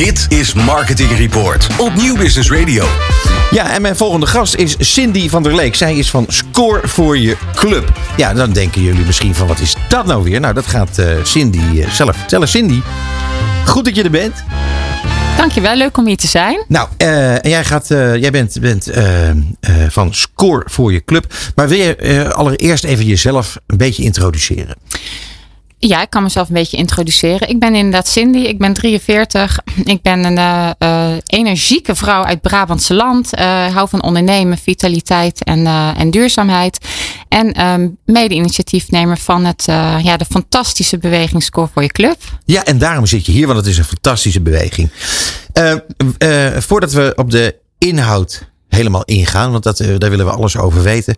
Dit is Marketing Report op Nieuw Business Radio. Ja, en mijn volgende gast is Cindy van der Leek. Zij is van Score voor je club. Ja, dan denken jullie misschien van wat is dat nou weer? Nou, dat gaat eh, Cindy eh, zelf vertellen. Cindy, goed dat je er bent. Dankjewel, leuk om hier te zijn. Nou, eh, en jij, gaat, eh, jij bent, bent van Score voor je club. Maar wil je eh, allereerst even jezelf een beetje introduceren? Ja, ik kan mezelf een beetje introduceren. Ik ben inderdaad Cindy, ik ben 43. Ik ben een eh, eh, energieke vrouw uit Brabantse land. Eh, hou van ondernemen, vitaliteit en, en duurzaamheid. En ehm, mede-initiatiefnemer van het, ja, de fantastische beweging Score voor je club. Ja, en daarom zit je hier, want het is een fantastische beweging. Voordat we op de inhoud helemaal ingaan, want dat, daar willen we alles over weten.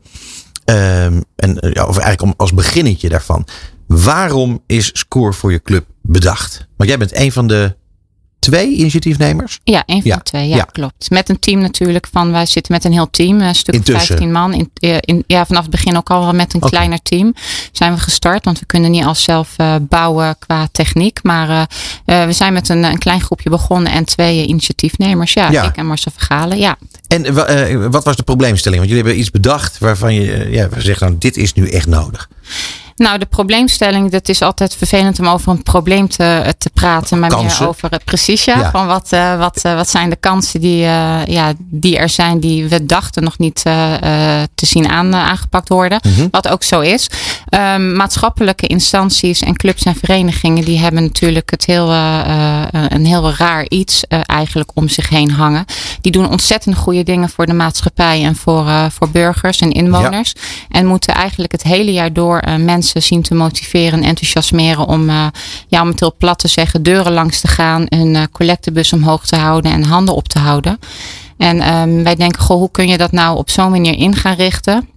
Ehm, en of eigenlijk om, als beginnetje daarvan. Waarom is Score voor je club bedacht? Want jij bent een van de twee initiatiefnemers. Ja, een van Ja, de twee. Ja, ja. klopt. Met een team natuurlijk. Van, wij zitten met een heel team. Een stuk Intussen. 15 man. In, eh, in, ja, vanaf het begin ook al wel met een kleiner team zijn we gestart. Want we kunnen niet als zelf eh, bouwen qua techniek. Maar eh, we zijn met een, een klein groepje begonnen. En twee initiatiefnemers. Ja, Ja. ik en Marcel Vergalen. Ja. En wa- wat was de probleemstelling? Want jullie hebben iets bedacht waarvan je ja, zegt, nou, dit is nu echt nodig. Nou, de probleemstelling, dat is altijd vervelend om over een probleem te, te praten. Maar Kansen. meer over het precies, ja. Ja. Van wat, eh, wat, eh, wat zijn de kansen die, eh, ja, die er zijn, die we dachten nog niet eh, eh, te zien aan, eh, aangepakt worden. Mhm. Wat ook zo is. Ehm, maatschappelijke instanties en clubs en verenigingen, die hebben natuurlijk het heel, eh, eh, een heel raar iets eh, eigenlijk om zich heen hangen. Die doen ontzettend goede dingen voor de maatschappij en voor, eh, voor burgers en inwoners. En moeten eigenlijk het hele jaar door eh, mensen zien te motiveren en enthousiasmeren om, eh, ja, om het heel plat te zeggen, deuren langs te gaan, een eh, collectebus omhoog te houden en handen op te houden. En ehm, wij denken, goh, hoe kun je dat nou op zo'n manier in gaan richten?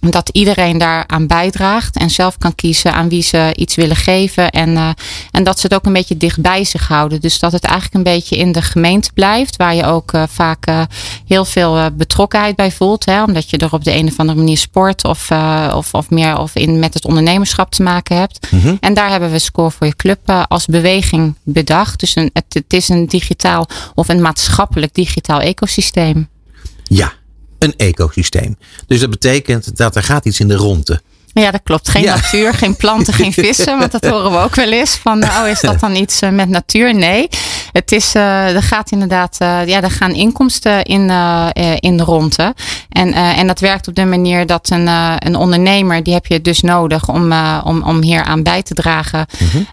Dat iedereen daaraan bijdraagt en zelf kan kiezen aan wie ze iets willen geven. En, eh, en dat ze het ook een beetje dicht bij zich houden. Dus dat het eigenlijk een beetje in de gemeente blijft. Waar je ook eh, vaak eh, heel veel betrokkenheid bij voelt. Hè, omdat je er op de een of andere manier sport of, of, of meer of in, met het ondernemerschap te maken hebt. En daar hebben we Score voor je club als beweging bedacht. Dus een, het, het is een digitaal of een maatschappelijk digitaal ecosysteem. Ja, een ecosysteem. Dus dat betekent dat er gaat iets in de ronde. Ja, dat klopt. Geen natuur, geen planten, geen vissen. Want dat horen we ook wel eens. Van, oh, is dat dan iets eh, met natuur? Nee. Het is, eh, er gaat inderdaad, eh, ja, er gaan inkomsten in, eh, in de ronde. En, en dat werkt op de manier dat een, een ondernemer, die heb je dus nodig om, om, om hier aan bij te dragen.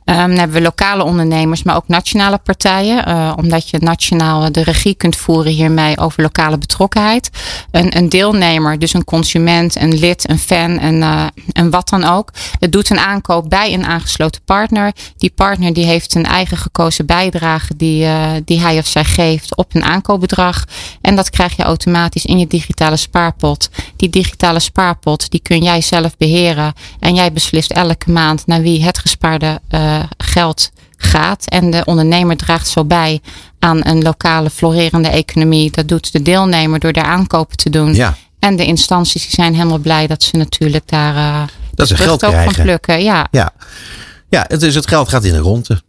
Ehm, dan hebben we lokale ondernemers, maar ook nationale partijen. omdat je nationaal de regie kunt voeren hiermee over lokale betrokkenheid. Een, een deelnemer, dus een consument, een lid, een fan, een, en wat dan ook. Het doet een aankoop bij een aangesloten partner. Die partner die heeft een eigen gekozen bijdrage die, eh, die hij of zij geeft op een aankoopbedrag. En dat krijg je automatisch in je digitale spaarpot. Die digitale spaarpot die kun jij zelf beheren. En jij beslist elke maand naar wie het gespaarde eh, geld gaat. En de ondernemer draagt zo bij aan een lokale florerende economie. Dat doet de deelnemer door daar aankopen te doen. Ja. En de instanties die zijn helemaal blij dat ze natuurlijk daar eh Dat ze geld ook van krijgen. plukken. Ja. Ja, ja het, is, het geld gaat in de ronde.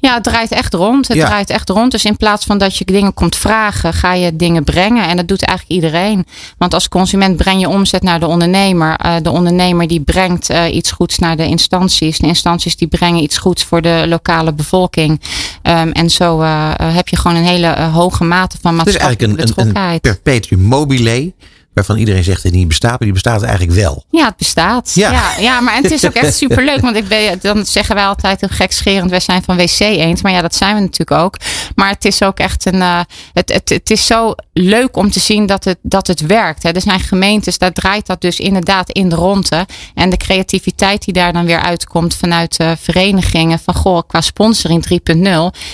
ja, het draait echt rond. Het Ja. draait echt rond. Dus in plaats van dat je dingen komt vragen, ga je dingen brengen. En dat doet eigenlijk iedereen. Want als consument breng je omzet naar de ondernemer. Eh, de ondernemer die brengt eh, iets goeds naar de instanties. De instanties die brengen iets goeds voor de lokale bevolking. Ehm, en zo heb je gewoon een hele hoge mate van Het is maatschappelijke eigenlijk een, een, betrokkenheid. een perpetuum mobile. Waarvan iedereen zegt dat het niet bestaat. Maar die bestaat eigenlijk wel. Ja, het bestaat. Ja. Ja, ja, maar het is ook echt superleuk. Want ik ben, dan zeggen wij altijd heel gekscherend, wij zijn van WC eens. Maar ja, dat zijn we natuurlijk ook. Maar het is ook echt een. eh, het, het, het is zo leuk om te zien dat het, dat het werkt. Hè. Er zijn gemeentes, daar draait dat dus inderdaad in de ronde. En de creativiteit die daar dan weer uitkomt vanuit verenigingen. Van goh, qua sponsoring 3.0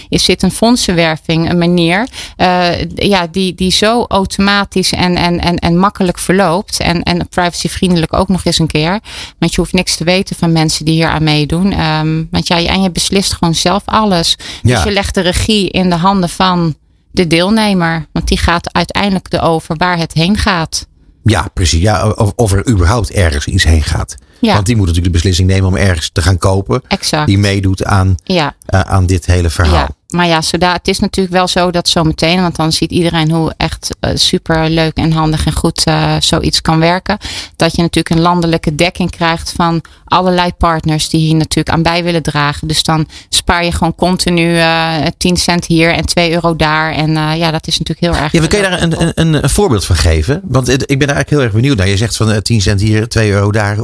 is dit een fondsenwerving, een manier. eh, ja, die, die zo automatisch en, en, en, en makkelijk verloopt. En, en privacyvriendelijk ook nog eens een keer. Want je hoeft niks te weten van mensen die hier aan meedoen. Ehm, want ja, en je beslist gewoon zelf alles. Ja. Dus je legt de regie in de handen van de deelnemer. Want die gaat uiteindelijk erover waar het heen gaat. Ja, precies. Ja, of, of er überhaupt ergens iets heen gaat. Ja. Want die moet natuurlijk de beslissing nemen om ergens te gaan kopen. Exact. Die meedoet aan, Ja. eh, aan dit hele verhaal. Ja, maar ja, zoda, het is natuurlijk wel zo dat zometeen, want dan ziet iedereen hoe echt uh, super leuk en handig en goed uh, zoiets kan werken. Dat je natuurlijk een landelijke dekking krijgt van allerlei partners die hier natuurlijk aan bij willen dragen. Dus dan spaar je gewoon continu uh, 10 cent hier en 2 euro daar. En ja, dat is natuurlijk heel erg. Ja, we kun je daar een, een, een, voorbeeld van geven? Want ik ben daar eigenlijk heel erg benieuwd naar. Je zegt van 10 cent hier, 2 euro daar.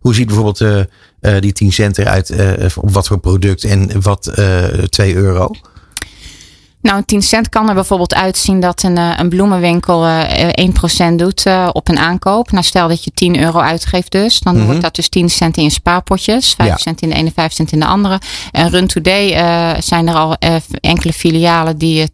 hoe ziet bijvoorbeeld die 10 cent eruit? op wat voor product en wat 2 euro? Nou, een 10 cent kan er bijvoorbeeld uitzien dat een, eh, een bloemenwinkel uh, eh, 1% doet uh, op een aankoop. Nou, stel dat je 10 euro uitgeeft dus. Dan mm -hmm. wordt dat dus 10 cent in je spaarpotjes. 5 ja. cent in de ene, 5 cent in de andere. En Run Today uh, zijn er al enkele filialen die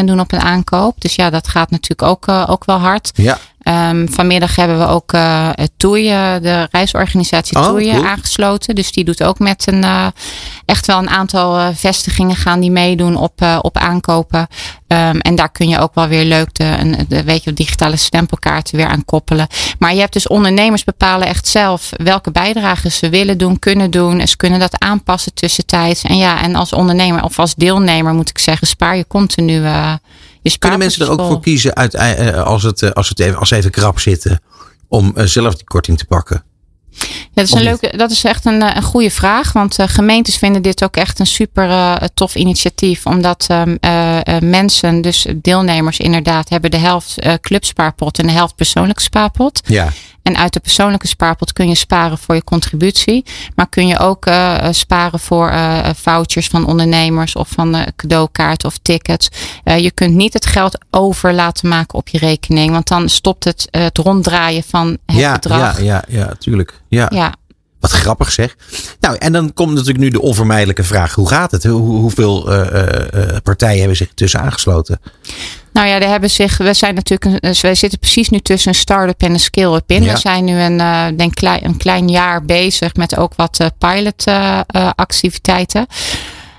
10% doen op een aankoop. Dus ja, dat gaat natuurlijk ook, ook wel hard. Ja. Um, vanmiddag hebben we ook uh, Toei, de reisorganisatie oh, Toei cool. aangesloten. Dus die doet ook met een uh, echt wel een aantal uh, vestigingen gaan die meedoen op, op aankopen. Um, en daar kun je ook wel weer leuk de, een, de weet je, digitale stempelkaarten weer aan koppelen. Maar je hebt dus ondernemers bepalen echt zelf welke bijdragen ze willen doen, kunnen doen. Ze kunnen dat aanpassen tussentijds. En ja, en als ondernemer of als deelnemer moet ik zeggen, spaar je continu kunnen mensen er ook voor kiezen uit, eh, als, het, eh, als, het even, als ze even krap zitten om eh, zelf die korting te pakken? Ja, dat, is een leuke, dat is echt een, een goede vraag. Want uh, gemeentes vinden dit ook echt een super uh, tof initiatief. Omdat uh, mensen, dus deelnemers inderdaad, hebben de helft clubspaarpot en de helft persoonlijke spaarpot. Ja. En uit de persoonlijke spaarpot kun je sparen voor je contributie. Maar kun je ook uh, sparen voor uh, vouchers van ondernemers of van uh, cadeaukaarten of tickets. je kunt niet het geld over laten maken op je rekening. Want dan stopt het, het ronddraaien van het ja, bedrag. Ja, ja, ja, tuurlijk. Ja. ja. Wat grappig zeg. Nou, en dan komt natuurlijk nu de onvermijdelijke vraag. Hoe gaat het? Hoe, hoeveel partijen hebben zich tussen aangesloten? Nou ja, daar hebben zich, we zijn natuurlijk, een, wij zitten precies nu tussen een start-up en een scale-up in. Ja. We zijn nu een, uh, denk klein, een klein jaar bezig met ook wat pilot activiteiten.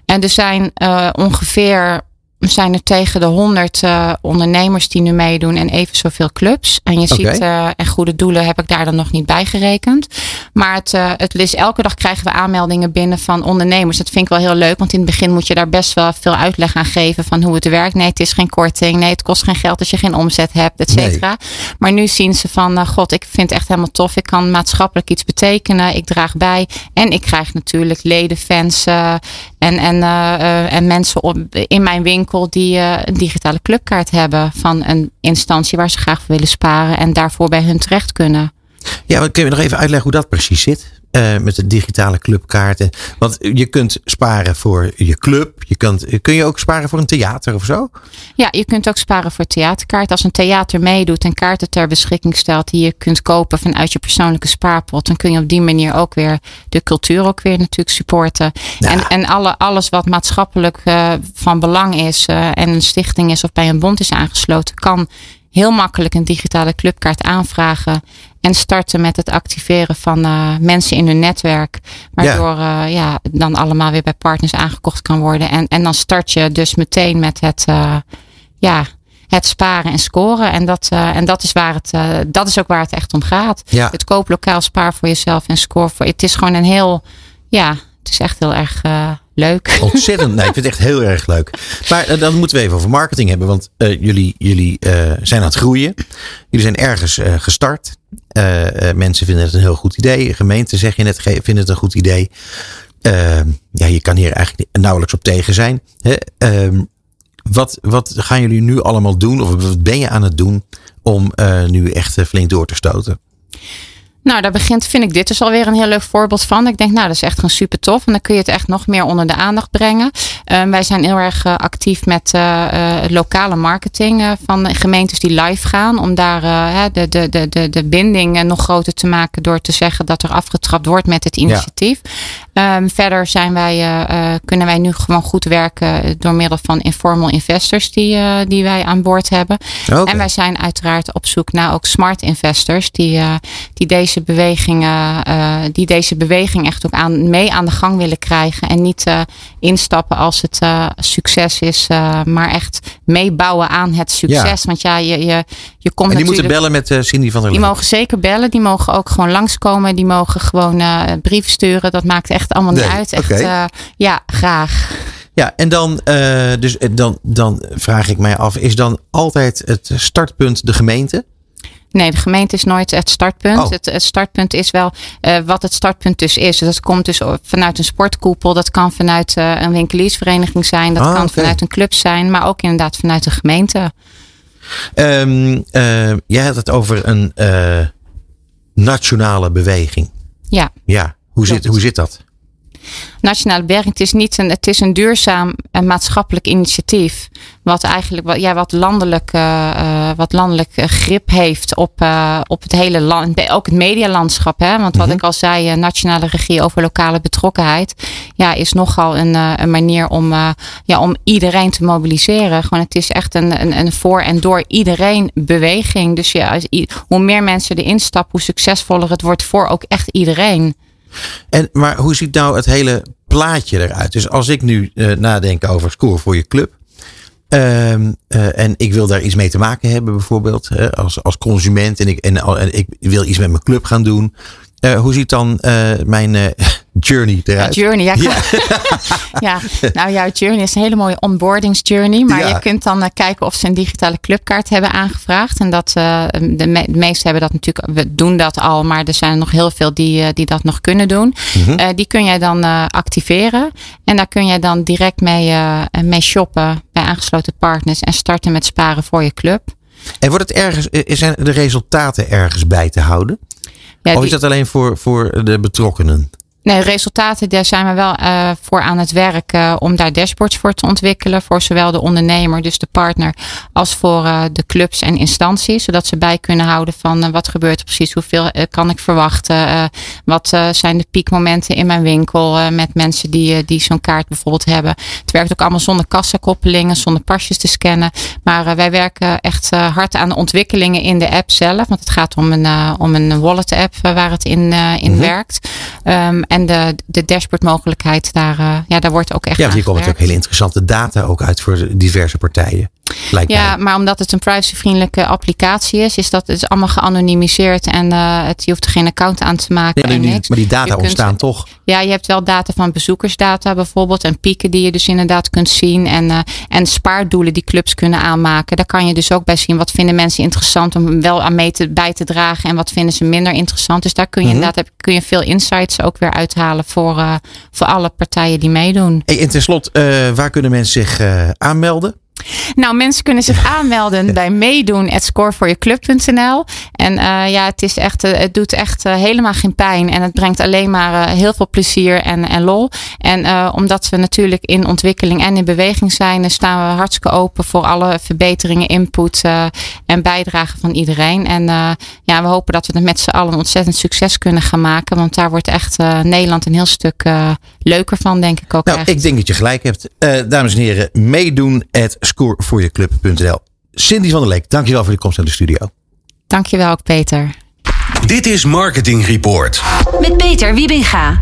En er zijn ongeveer zijn er tegen de 100 uh, ondernemers die nu meedoen en even zoveel clubs. En je okay. ziet, uh, en goede doelen heb ik daar dan nog niet bij gerekend. Maar het, uh, het is, elke dag krijgen we aanmeldingen binnen van ondernemers. Dat vind ik wel heel leuk, want in het begin moet je daar best wel veel uitleg aan geven van hoe het werkt. Nee, het is geen korting. Nee, het kost geen geld als je geen omzet hebt, et cetera. Nee. Maar nu zien ze van, god, ik vind het echt helemaal tof. Ik kan maatschappelijk iets betekenen. Ik draag bij. En ik krijg natuurlijk leden, fans en, en, en mensen op, in mijn winkel die uh, een digitale clubkaart hebben van een instantie waar ze graag voor willen sparen en daarvoor bij hun terecht kunnen. Ja, maar kun je nog even uitleggen hoe dat precies zit? Uh, met de digitale clubkaarten. Want je kunt sparen voor je club. Je kunt, kun je ook sparen voor een theater of zo? Ja, je kunt ook sparen voor theaterkaart. Als een theater meedoet en kaarten ter beschikking stelt die je kunt kopen vanuit je persoonlijke spaarpot, dan kun je op die manier ook weer de cultuur ook weer natuurlijk supporten. Ja. En, en alle, alles wat maatschappelijk uh, van belang is uh, en een stichting is of bij een bond is aangesloten, kan heel makkelijk een digitale clubkaart aanvragen. En starten met het activeren van uh, mensen in hun netwerk. Waardoor ja. Uh, ja, dan allemaal weer bij partners aangekocht kan worden. En, en dan start je dus meteen met het, uh, ja, het sparen en scoren. En dat, en dat, is waar het, dat is ook waar het echt om gaat. Ja. Het koop lokaal spaar voor jezelf en score voor. Het is gewoon een heel, ja, het is echt heel erg leuk. Ontzettend. Nee, ik vind het echt heel erg leuk. Maar uh, dan moeten we even over marketing hebben. Want uh, jullie, jullie uh, zijn aan het groeien. Jullie zijn ergens gestart. Mensen vinden het een heel goed idee. Gemeenten, zeg je net, vinden het een goed idee. ja, je kan hier eigenlijk nauwelijks op tegen zijn. Hè? Ehm, wat, wat gaan jullie nu allemaal doen? Of wat ben je aan het doen om nu echt flink door te stoten? Nou, daar begint, vind ik dit dus alweer een heel leuk voorbeeld van. Ik denk, nou, dat is echt gewoon super tof. En dan kun je het echt nog meer onder de aandacht brengen. Um, wij zijn heel erg uh, actief met uh, lokale marketing van gemeentes die live gaan. Om daar de, de, de, de, de binding nog groter te maken door te zeggen dat er afgetrapt wordt met het initiatief. Ja. Um, verder zijn wij, kunnen wij nu gewoon goed werken door middel van informal investors die, die wij aan boord hebben. Okay. En wij zijn uiteraard op zoek naar ook smart investors die, die deze deze bewegingen, uh, die deze beweging echt ook aan, mee aan de gang willen krijgen. En niet uh, instappen als het uh, succes is, maar echt meebouwen aan het succes. Ja. Want ja, je, je, je komt en die moeten bellen met Cindy van der Die mogen zeker bellen. Die mogen ook gewoon langskomen. Die mogen gewoon brieven sturen. Dat maakt echt allemaal nee. niet uit. Echt, okay. ja, graag. Ja, en dan, dus, dan, dan vraag ik mij af, is dan altijd het startpunt de gemeente? Nee, de gemeente is nooit het startpunt. Oh. Het, het, startpunt is wel uh, wat het startpunt dus is. Dus dat komt dus vanuit een sportkoepel. Dat kan vanuit uh, een winkeliersvereniging zijn. Dat ah, kan vanuit een club zijn. Maar ook inderdaad vanuit de gemeente. Um, uh, jij had het over een nationale beweging. Ja. Ja, hoe, zit, hoe zit dat? Nationale Berging, het is niet een, het is een duurzaam en maatschappelijk initiatief. Wat eigenlijk wat, ja, wat landelijk, uh, wat landelijk grip heeft op, uh, op het hele land. Ook het medialandschap. Hè? Want wat mm ik al zei, nationale regie over lokale betrokkenheid. Ja, is nogal een, een manier om, ja, om iedereen te mobiliseren. Gewoon, het is echt een, een, een voor en door iedereen beweging. Dus ja, hoe meer mensen erin stappen, hoe succesvoller het wordt voor ook echt iedereen. En, maar hoe ziet nou het hele plaatje eruit? Dus als ik nu uh, nadenk over score voor je club. Uh, uh, en ik wil daar iets mee te maken hebben, bijvoorbeeld als, als consument. En ik, en, en ik wil iets met mijn club gaan doen. Uh, hoe ziet dan mijn journey eruit. journey, ja. Ja. nou ja, journey is een hele mooie onboardingsjourney. Maar je kunt dan uh, kijken of ze een digitale clubkaart hebben aangevraagd. En dat uh, de, me de meesten hebben dat natuurlijk, we doen dat al, maar er zijn nog heel veel die, uh, die dat nog kunnen doen. Mm -hmm. die kun jij dan activeren. En daar kun jij dan direct mee, mee shoppen bij aangesloten partners en starten met sparen voor je club. En wordt het ergens, zijn de resultaten ergens bij te houden? Ja, of is dat alleen voor, voor de betrokkenen? Nee, resultaten, daar zijn we wel uh, voor aan het werk uh, om daar dashboards voor te ontwikkelen. Voor zowel de ondernemer, dus de partner, als voor uh, de clubs en instanties. Zodat ze bij kunnen houden van wat gebeurt er precies, hoeveel kan ik verwachten. wat zijn de piekmomenten in mijn winkel met mensen die, die zo'n kaart bijvoorbeeld hebben. Het werkt ook allemaal zonder kassakoppelingen, zonder pasjes te scannen. Maar wij werken echt hard aan de ontwikkelingen in de app zelf. Want het gaat om een, om een wallet app waar het in, in mm -hmm. werkt. Um, en de, de dashboardmogelijkheid, daar, uh, ja, daar wordt ook echt. Ja, hier komen natuurlijk hele interessante data ook uit voor diverse partijen. Ja, maar omdat het een privacyvriendelijke applicatie is, is dat het is allemaal geanonimiseerd en uh, het, je hoeft er geen account aan te maken. en niks. Maar die data ontstaan toch? Ja, je hebt wel data van bezoekersdata bijvoorbeeld en pieken die je dus inderdaad kunt zien en, uh, en spaardoelen die clubs kunnen aanmaken. Daar kan je dus ook bij zien wat vinden mensen interessant om wel aan mee te, bij te dragen en wat vinden ze minder interessant. Dus daar kun je mm -hmm. inderdaad kun je veel insights ook weer uithalen voor, uh, voor alle partijen die meedoen. Hey, en tenslotte, waar kunnen mensen zich aanmelden? Nou, mensen kunnen zich aanmelden bij meedoen at scoreforyourclub.nl. En uh, ja, het, is echt, uh, het doet echt uh, helemaal geen pijn. En het brengt alleen maar heel veel plezier en, en lol. En omdat we natuurlijk in ontwikkeling en in beweging zijn, staan we hartstikke open voor alle verbeteringen, input en bijdragen van iedereen. En ja, we hopen dat we het met z'n allen ontzettend succes kunnen gaan maken. Want daar wordt echt Nederland een heel stuk leuker van, denk ik ook. Nou, ik denk dat je gelijk hebt. dames en heren, meedoen at scorevoorjeclub.nl. Cindy van der Leek, dankjewel voor de komst naar de studio. Dankjewel ook, Peter. Dit is Marketing Report. Met Peter Wiebinga.